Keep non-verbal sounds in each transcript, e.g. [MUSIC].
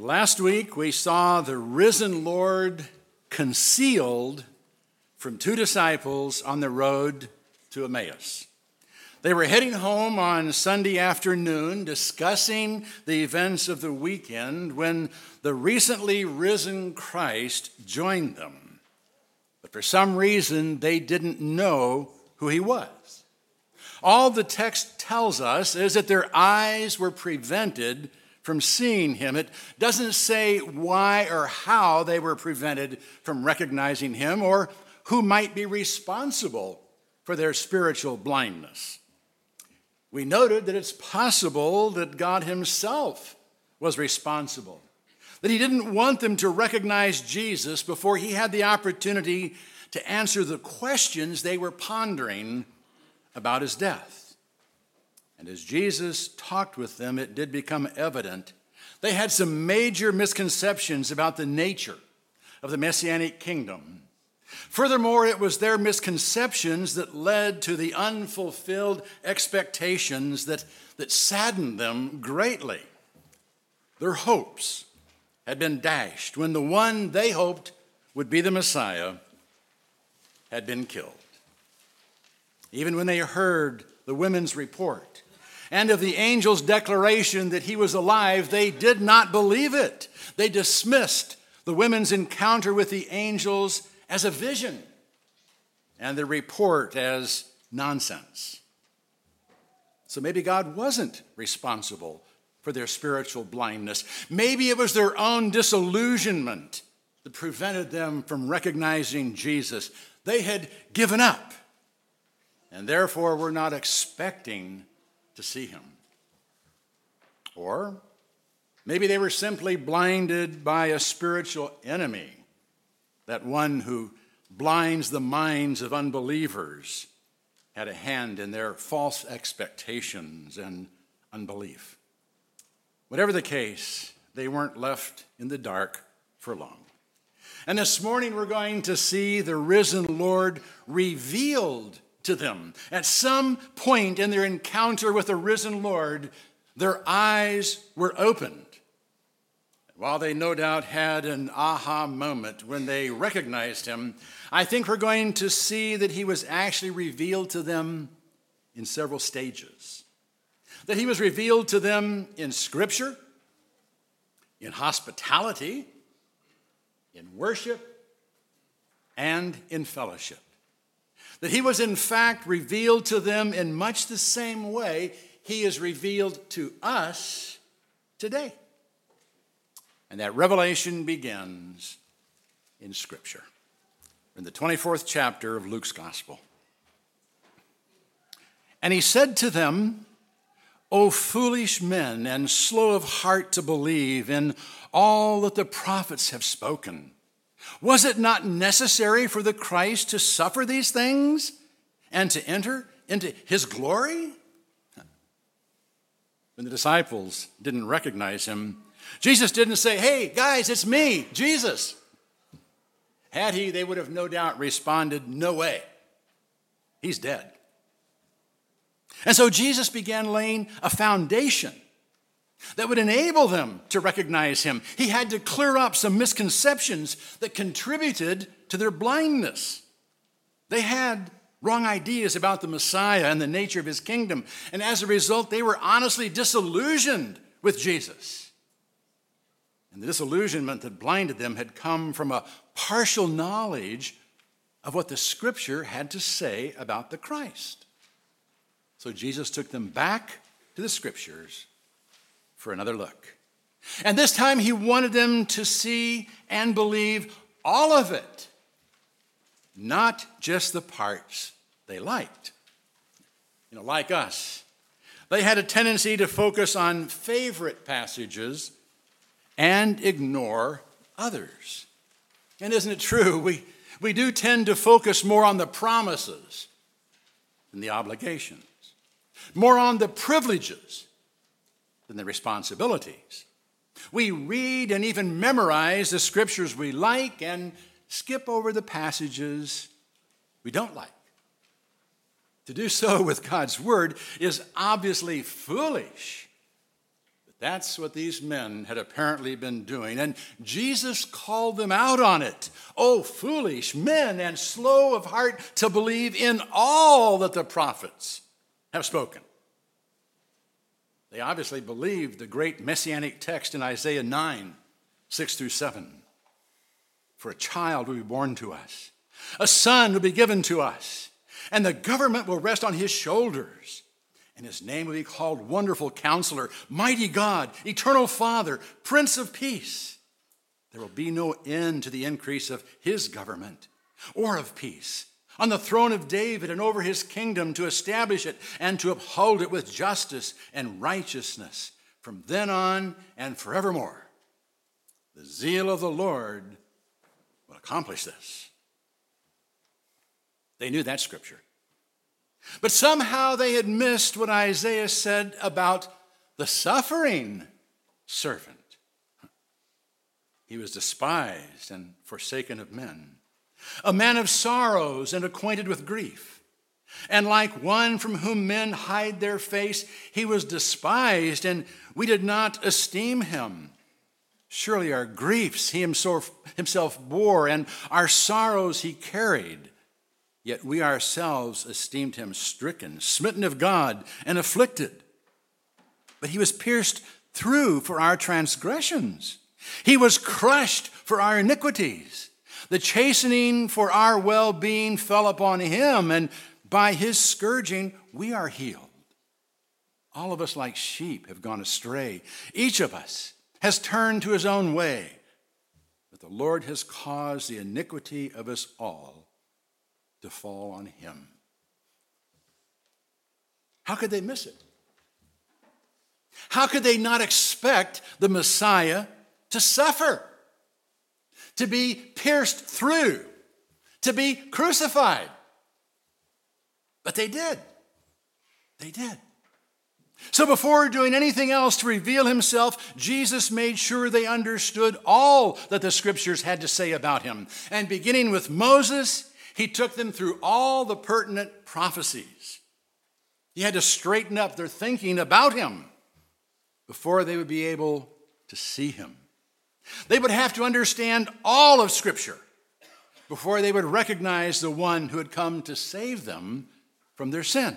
Last week, we saw the risen Lord concealed from two disciples on the road to Emmaus. They were heading home on Sunday afternoon discussing the events of the weekend when the recently risen Christ joined them. But for some reason, they didn't know who he was. All the text tells us is that their eyes were prevented from seeing him. It doesn't say why or how they were prevented from recognizing him or who might be responsible for their spiritual blindness. We noted that it's possible that God Himself was responsible, that He didn't want them to recognize Jesus before He had the opportunity to answer the questions they were pondering about His death. And as Jesus talked with them, it did become evident they had some major misconceptions about the nature of the Messianic kingdom. Furthermore, it was their misconceptions that led to the unfulfilled expectations that, that saddened them greatly. Their hopes had been dashed when the one they hoped would be the Messiah had been killed. Even when they heard the women's report and of the angel's declaration that he was alive, they did not believe it. They dismissed the women's encounter with the angels as a vision and the report as nonsense. So maybe God wasn't responsible for their spiritual blindness. Maybe it was their own disillusionment that prevented them from recognizing Jesus. They had given up and therefore were not expecting to see him. Or maybe they were simply blinded by a spiritual enemy, that one who blinds the minds of unbelievers had a hand in their false expectations and unbelief. Whatever the case, they weren't left in the dark for long. And this morning we're going to see the risen Lord revealed to them. At some point in their encounter with the risen Lord, their eyes were opened. While they no doubt had an aha moment when they recognized him, I think we're going to see that he was actually revealed to them in several stages. That he was revealed to them in Scripture, in hospitality, in worship, and in fellowship that he was in fact revealed to them in much the same way he is revealed to us today. And that revelation begins in Scripture, in the 24th chapter of Luke's Gospel. And he said to them, O foolish men, and slow of heart to believe in all that the prophets have spoken. Was it not necessary for the Christ to suffer these things and to enter into his glory? When the disciples didn't recognize him, Jesus didn't say, Hey, guys, it's me, Jesus. Had he, they would have no doubt responded, No way. He's dead. And so Jesus began laying a foundation that would enable them to recognize him. He had to clear up some misconceptions that contributed to their blindness. They had wrong ideas about the Messiah and the nature of his kingdom, and as a result, they were honestly disillusioned with Jesus. And the disillusionment that blinded them had come from a partial knowledge of what the scripture had to say about the Christ. So Jesus took them back to the scriptures for another look. And this time he wanted them to see and believe all of it, not just the parts they liked. You know, like us, they had a tendency to focus on favorite passages and ignore others. And isn't it true? We, we do tend to focus more on the promises than the obligations, more on the privileges than the responsibilities. We read and even memorize the scriptures we like and skip over the passages we don't like. To do so [LAUGHS] with God's word is obviously foolish. But That's what these men had apparently been doing. And Jesus called them out on it. Oh, foolish men and slow of heart to believe in all that the prophets have spoken. They obviously believed the great messianic text in Isaiah 9, 6 through 7. For a child will be born to us, a son will be given to us, and the government will rest on his shoulders and his name will be called Wonderful Counselor, Mighty God, Eternal Father, Prince of Peace. There will be no end to the increase of his government or of peace on the throne of David and over his kingdom to establish it and to uphold it with justice and righteousness from then on and forevermore. The zeal of the Lord will accomplish this. They knew that scripture. But somehow they had missed what Isaiah said about the suffering servant. He was despised and forsaken of men, a man of sorrows and acquainted with grief. And like one from whom men hide their face, he was despised, and we did not esteem him. Surely our griefs he himself, bore, and our sorrows he carried. Yet we ourselves esteemed him stricken, smitten of God, and afflicted. But he was pierced through for our transgressions, he was crushed for our iniquities. The chastening for our well being fell upon him, and by his scourging we are healed. All of us, like sheep, have gone astray. Each of us has turned to his own way. But the Lord has caused the iniquity of us all to fall on him. How could they miss it? How could they not expect the Messiah to suffer, to be pierced through, to be crucified? But they did. They did. So, before doing anything else to reveal himself, Jesus made sure they understood all that the scriptures had to say about him. And beginning with Moses, he took them through all the pertinent prophecies. He had to straighten up their thinking about him before they would be able to see him. They would have to understand all of Scripture before they would recognize the one who had come to save them from their sin.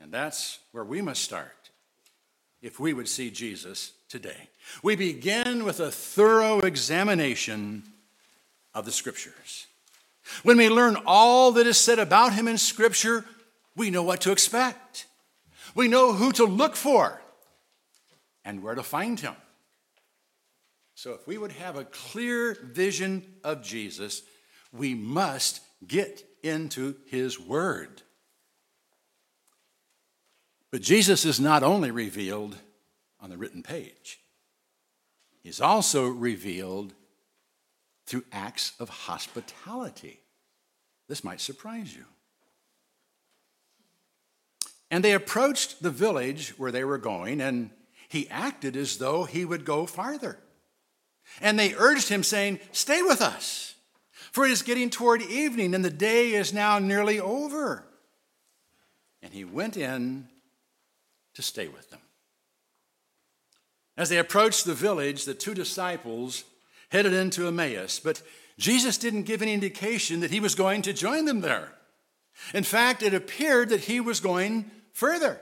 And that's where we must start if we would see Jesus today. We begin with a thorough examination of the Scriptures. When we learn all that is said about him in Scripture, we know what to expect. We know who to look for and where to find him. So, if we would have a clear vision of Jesus, we must get into his word. But Jesus is not only revealed on the written page, he's also revealed through acts of hospitality. This might surprise you. And they approached the village where they were going, and he acted as though he would go farther. And they urged him, saying, Stay with us, for it is getting toward evening, and the day is now nearly over. And he went in to stay with them. As they approached the village, the two disciples headed into Emmaus, but Jesus didn't give any indication that he was going to join them there. In fact, it appeared that he was going further.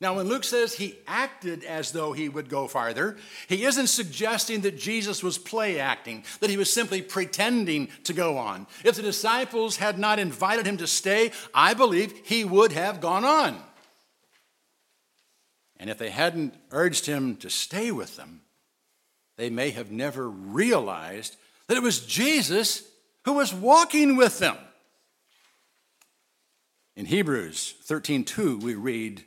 Now, when Luke says he acted as though he would go farther, he isn't suggesting that Jesus was play acting, that he was simply pretending to go on. If the disciples had not invited him to stay, I believe he would have gone on. And if they hadn't urged him to stay with them, they may have never realized that it was Jesus who was walking with them. In Hebrews 13:2 we read,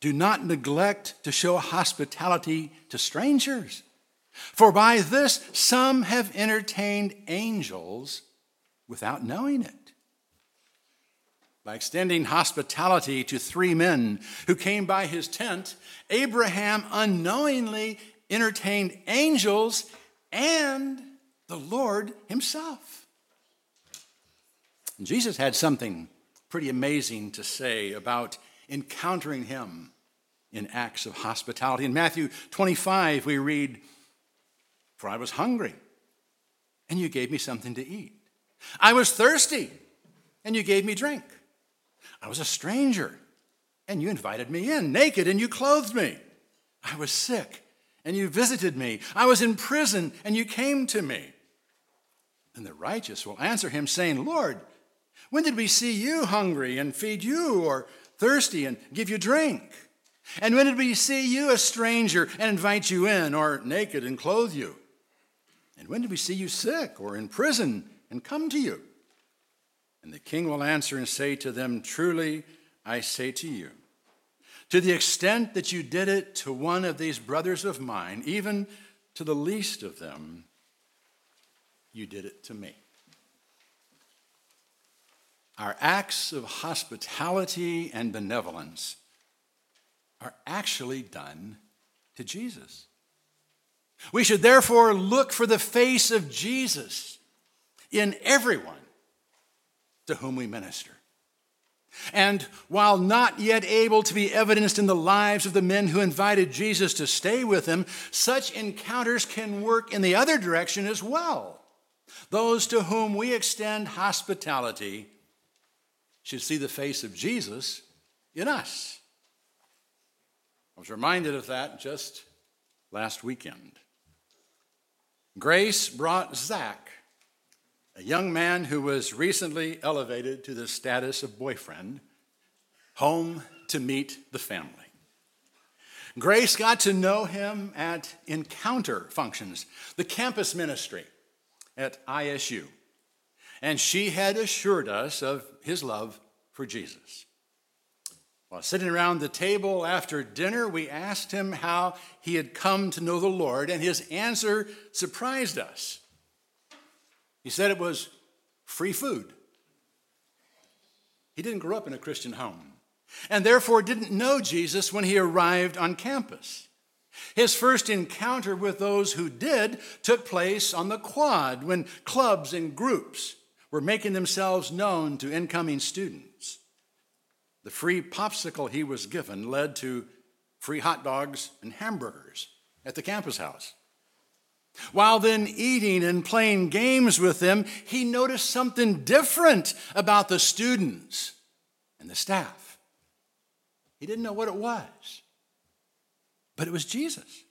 "Do not neglect to show hospitality to strangers, for by this some have entertained angels without knowing it." By extending hospitality to three men who came by his tent, Abraham unknowingly entertained angels and the Lord Himself. Jesus had something pretty amazing to say about encountering Him in acts of hospitality. In Matthew 25, we read, For I was hungry, and you gave me something to eat. I was thirsty, and you gave me drink. I was a stranger, and you invited me in, naked, and you clothed me. I was sick, and you visited me. I was in prison, and you came to me. And the righteous will answer him, saying, Lord, when did we see you hungry and feed you, or thirsty and give you drink? And when did we see you a stranger and invite you in, or naked and clothe you? And when did we see you sick or in prison and come to you? And the king will answer and say to them, Truly, I say to you, to the extent that you did it to one of these brothers of mine, even to the least of them, you did it to me. Our acts of hospitality and benevolence are actually done to Jesus. We should therefore look for the face of Jesus in everyone to whom we minister. And while not yet able to be evidenced in the lives of the men who invited Jesus to stay with them, such encounters can work in the other direction as well. Those to whom we extend hospitality should see the face of Jesus in us. I was reminded of that just last weekend. Grace brought Zach, a young man who was recently elevated to the status of boyfriend, home to meet the family. Grace got to know him at encounter functions, the campus ministry at ISU, and she had assured us of his love for Jesus. While sitting around the table after dinner, we asked him how he had come to know the Lord, and his answer surprised us. He said it was free food. He didn't grow up in a Christian home, and therefore didn't know Jesus when he arrived on campus. His first encounter with those who did took place on the quad when clubs and groups were making themselves known to incoming students. The free popsicle he was given led to free hot dogs and hamburgers at the campus house. While then eating and playing games with them, he noticed something different about the students and the staff. He didn't know what it was, but it was Jesus.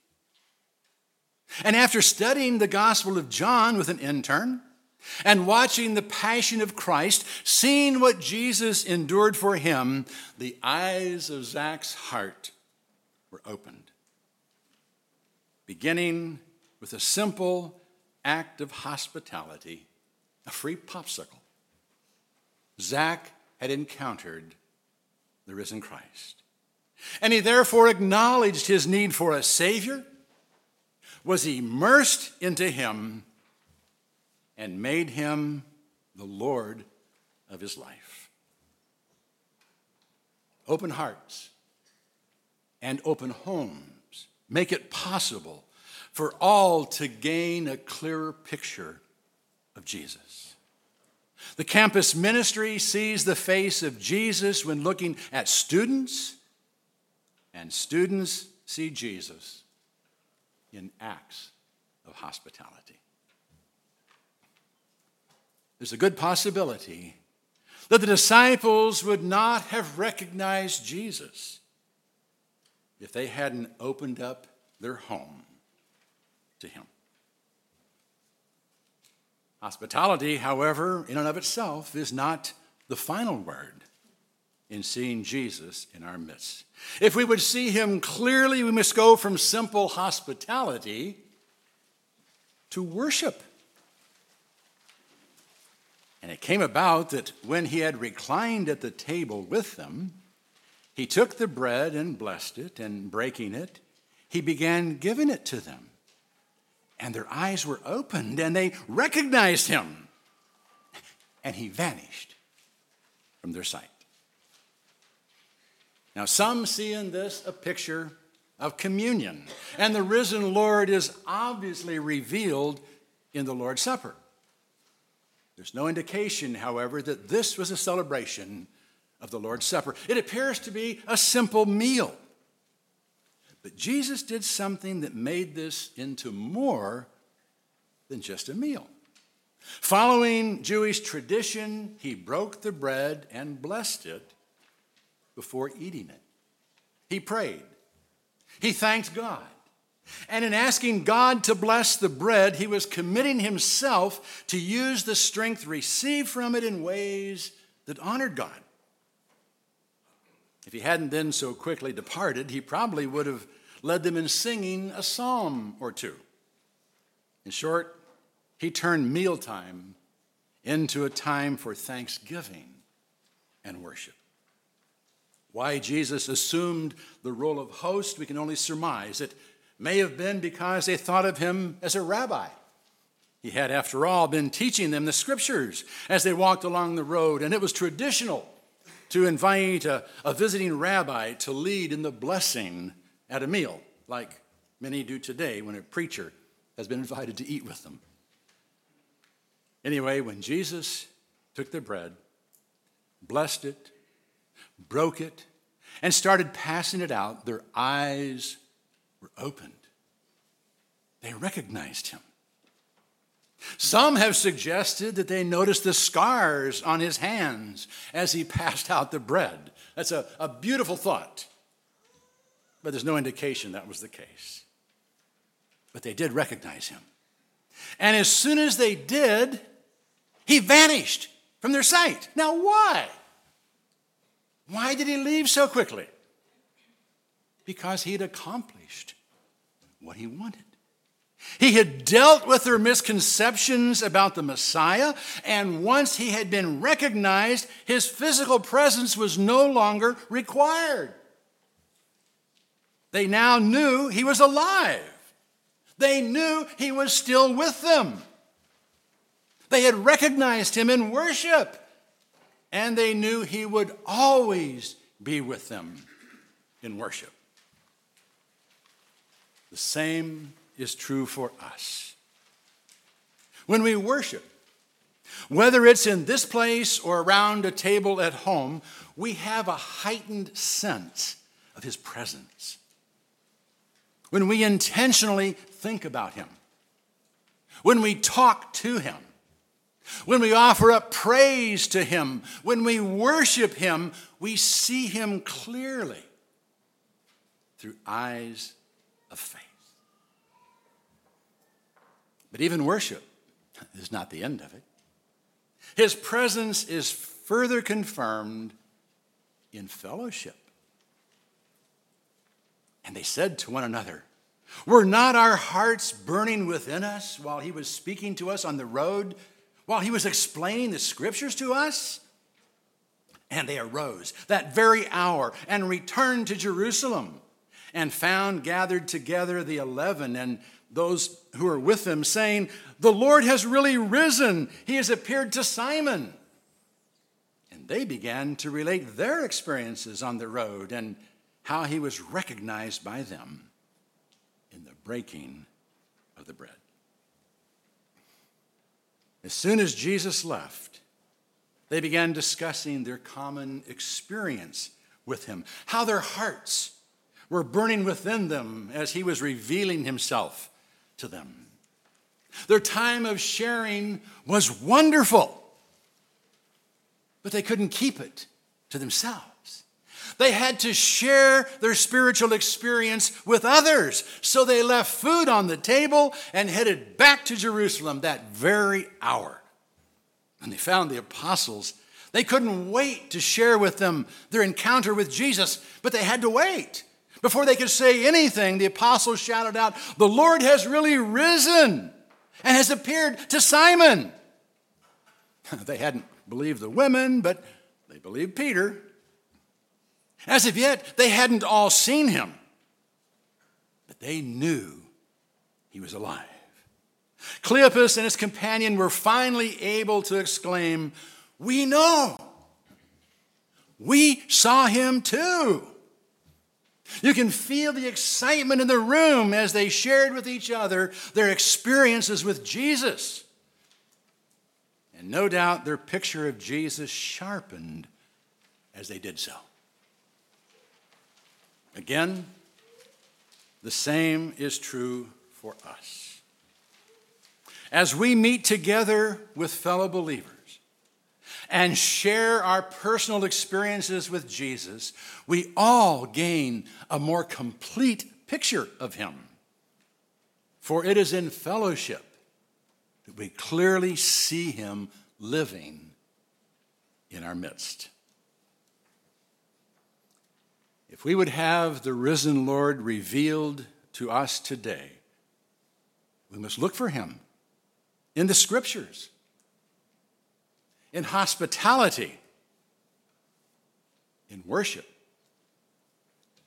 And after studying the Gospel of John with an intern, and watching the passion of Christ, seeing what Jesus endured for him, the eyes of Zach's heart were opened. Beginning with a simple act of hospitality, a free popsicle, Zach had encountered the risen Christ. And he therefore acknowledged his need for a Savior, was immersed into him and made him the Lord of his life. Open hearts and open homes make it possible for all to gain a clearer picture of Jesus. The campus ministry sees the face of Jesus when looking at students, and students see Jesus in acts of hospitality there's a good possibility that the disciples would not have recognized Jesus if they hadn't opened up their home to him. Hospitality, however, in and of itself, is not the final word in seeing Jesus in our midst. If we would see him clearly, we must go from simple hospitality to worship. And it came about that when he had reclined at the table with them, he took the bread and blessed it, and breaking it, he began giving it to them. And their eyes were opened, and they recognized him. And he vanished from their sight. Now, some see in this a picture of communion, and the risen Lord is obviously revealed in the Lord's Supper. There's no indication, however, that this was a celebration of the Lord's Supper. It appears to be a simple meal. But Jesus did something that made this into more than just a meal. Following Jewish tradition, he broke the bread and blessed it before eating it. He prayed. He thanked God. And in asking God to bless the bread, he was committing himself to use the strength received from it in ways that honored God. If he hadn't then so quickly departed, he probably would have led them in singing a psalm or two. In short, he turned mealtime into a time for thanksgiving and worship. Why Jesus assumed the role of host, we can only surmise. It may have been because they thought of him as a rabbi. He had, after all, been teaching them the scriptures as they walked along the road, and it was traditional to invite a, a visiting rabbi to lead in the blessing at a meal, like many do today when a preacher has been invited to eat with them. Anyway, when Jesus took the bread, blessed it, broke it, and started passing it out, their eyes were opened. They recognized him. Some have suggested that they noticed the scars on his hands as he passed out the bread. That's a, a beautiful thought, but there's no indication that was the case. But they did recognize him. And as soon as they did, he vanished from their sight. Now, why? Why did he leave so quickly? Because he had accomplished what he wanted. He had dealt with their misconceptions about the Messiah, and once he had been recognized, his physical presence was no longer required. They now knew he was alive. They knew he was still with them. They had recognized him in worship, and they knew he would always be with them in worship. The same is true for us. When we worship, whether it's in this place or around a table at home, we have a heightened sense of His presence. When we intentionally think about Him, when we talk to Him, when we offer up praise to Him, when we worship Him, we see Him clearly through eyes of faith. But even worship is not the end of it. His presence is further confirmed in fellowship. And they said to one another, Were not our hearts burning within us while he was speaking to us on the road, while he was explaining the scriptures to us? And they arose that very hour and returned to Jerusalem and found gathered together the eleven and those who are with them, saying, The Lord has really risen. He has appeared to Simon. And they began to relate their experiences on the road and how he was recognized by them in the breaking of the bread. As soon as Jesus left, they began discussing their common experience with him, how their hearts were burning within them as he was revealing himself to them. Their time of sharing was wonderful, but they couldn't keep it to themselves. They had to share their spiritual experience with others. So they left food on the table and headed back to Jerusalem that very hour. When they found the apostles, they couldn't wait to share with them their encounter with Jesus, but they had to wait. Before they could say anything, the apostles shouted out, The Lord has really risen and has appeared to Simon. [LAUGHS] they hadn't believed the women, but they believed Peter. As of yet, they hadn't all seen him, but they knew he was alive. Cleopas and his companion were finally able to exclaim, We know. We saw him too. You can feel the excitement in the room as they shared with each other their experiences with Jesus. And no doubt their picture of Jesus sharpened as they did so. Again, the same is true for us. As we meet together with fellow believers and share our personal experiences with Jesus, we all gain a more complete picture of Him. For it is in fellowship that we clearly see Him living in our midst. If we would have the risen Lord revealed to us today, we must look for him in the scriptures, in hospitality, in worship,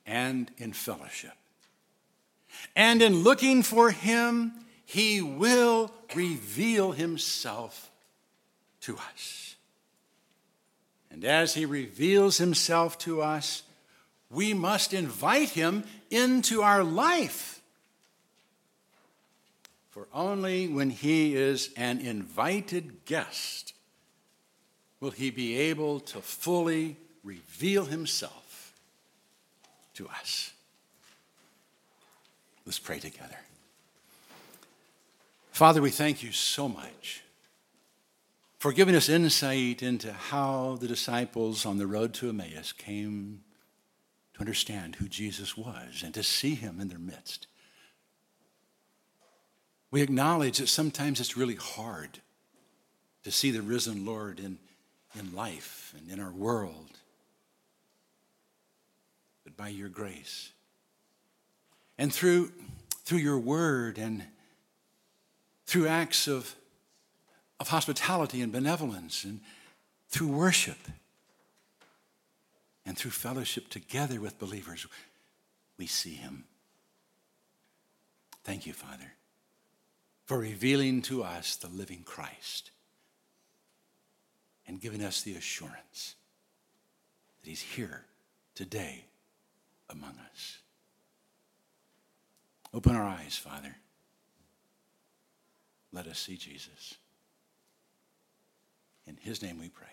and in fellowship. And in looking for him, he will reveal himself to us. And as he reveals himself to us, we must invite him into our life. For only when he is an invited guest will he be able to fully reveal himself to us. Let's pray together. Father, we thank you so much for giving us insight into how the disciples on the road to Emmaus came to understand who Jesus was and to see him in their midst. We acknowledge that sometimes it's really hard to see the risen Lord in, in life and in our world. But by your grace and through, through your word and through acts of, of hospitality and benevolence and through worship, and through fellowship together with believers, we see him. Thank you, Father, for revealing to us the living Christ and giving us the assurance that he's here today among us. Open our eyes, Father. Let us see Jesus. In his name we pray.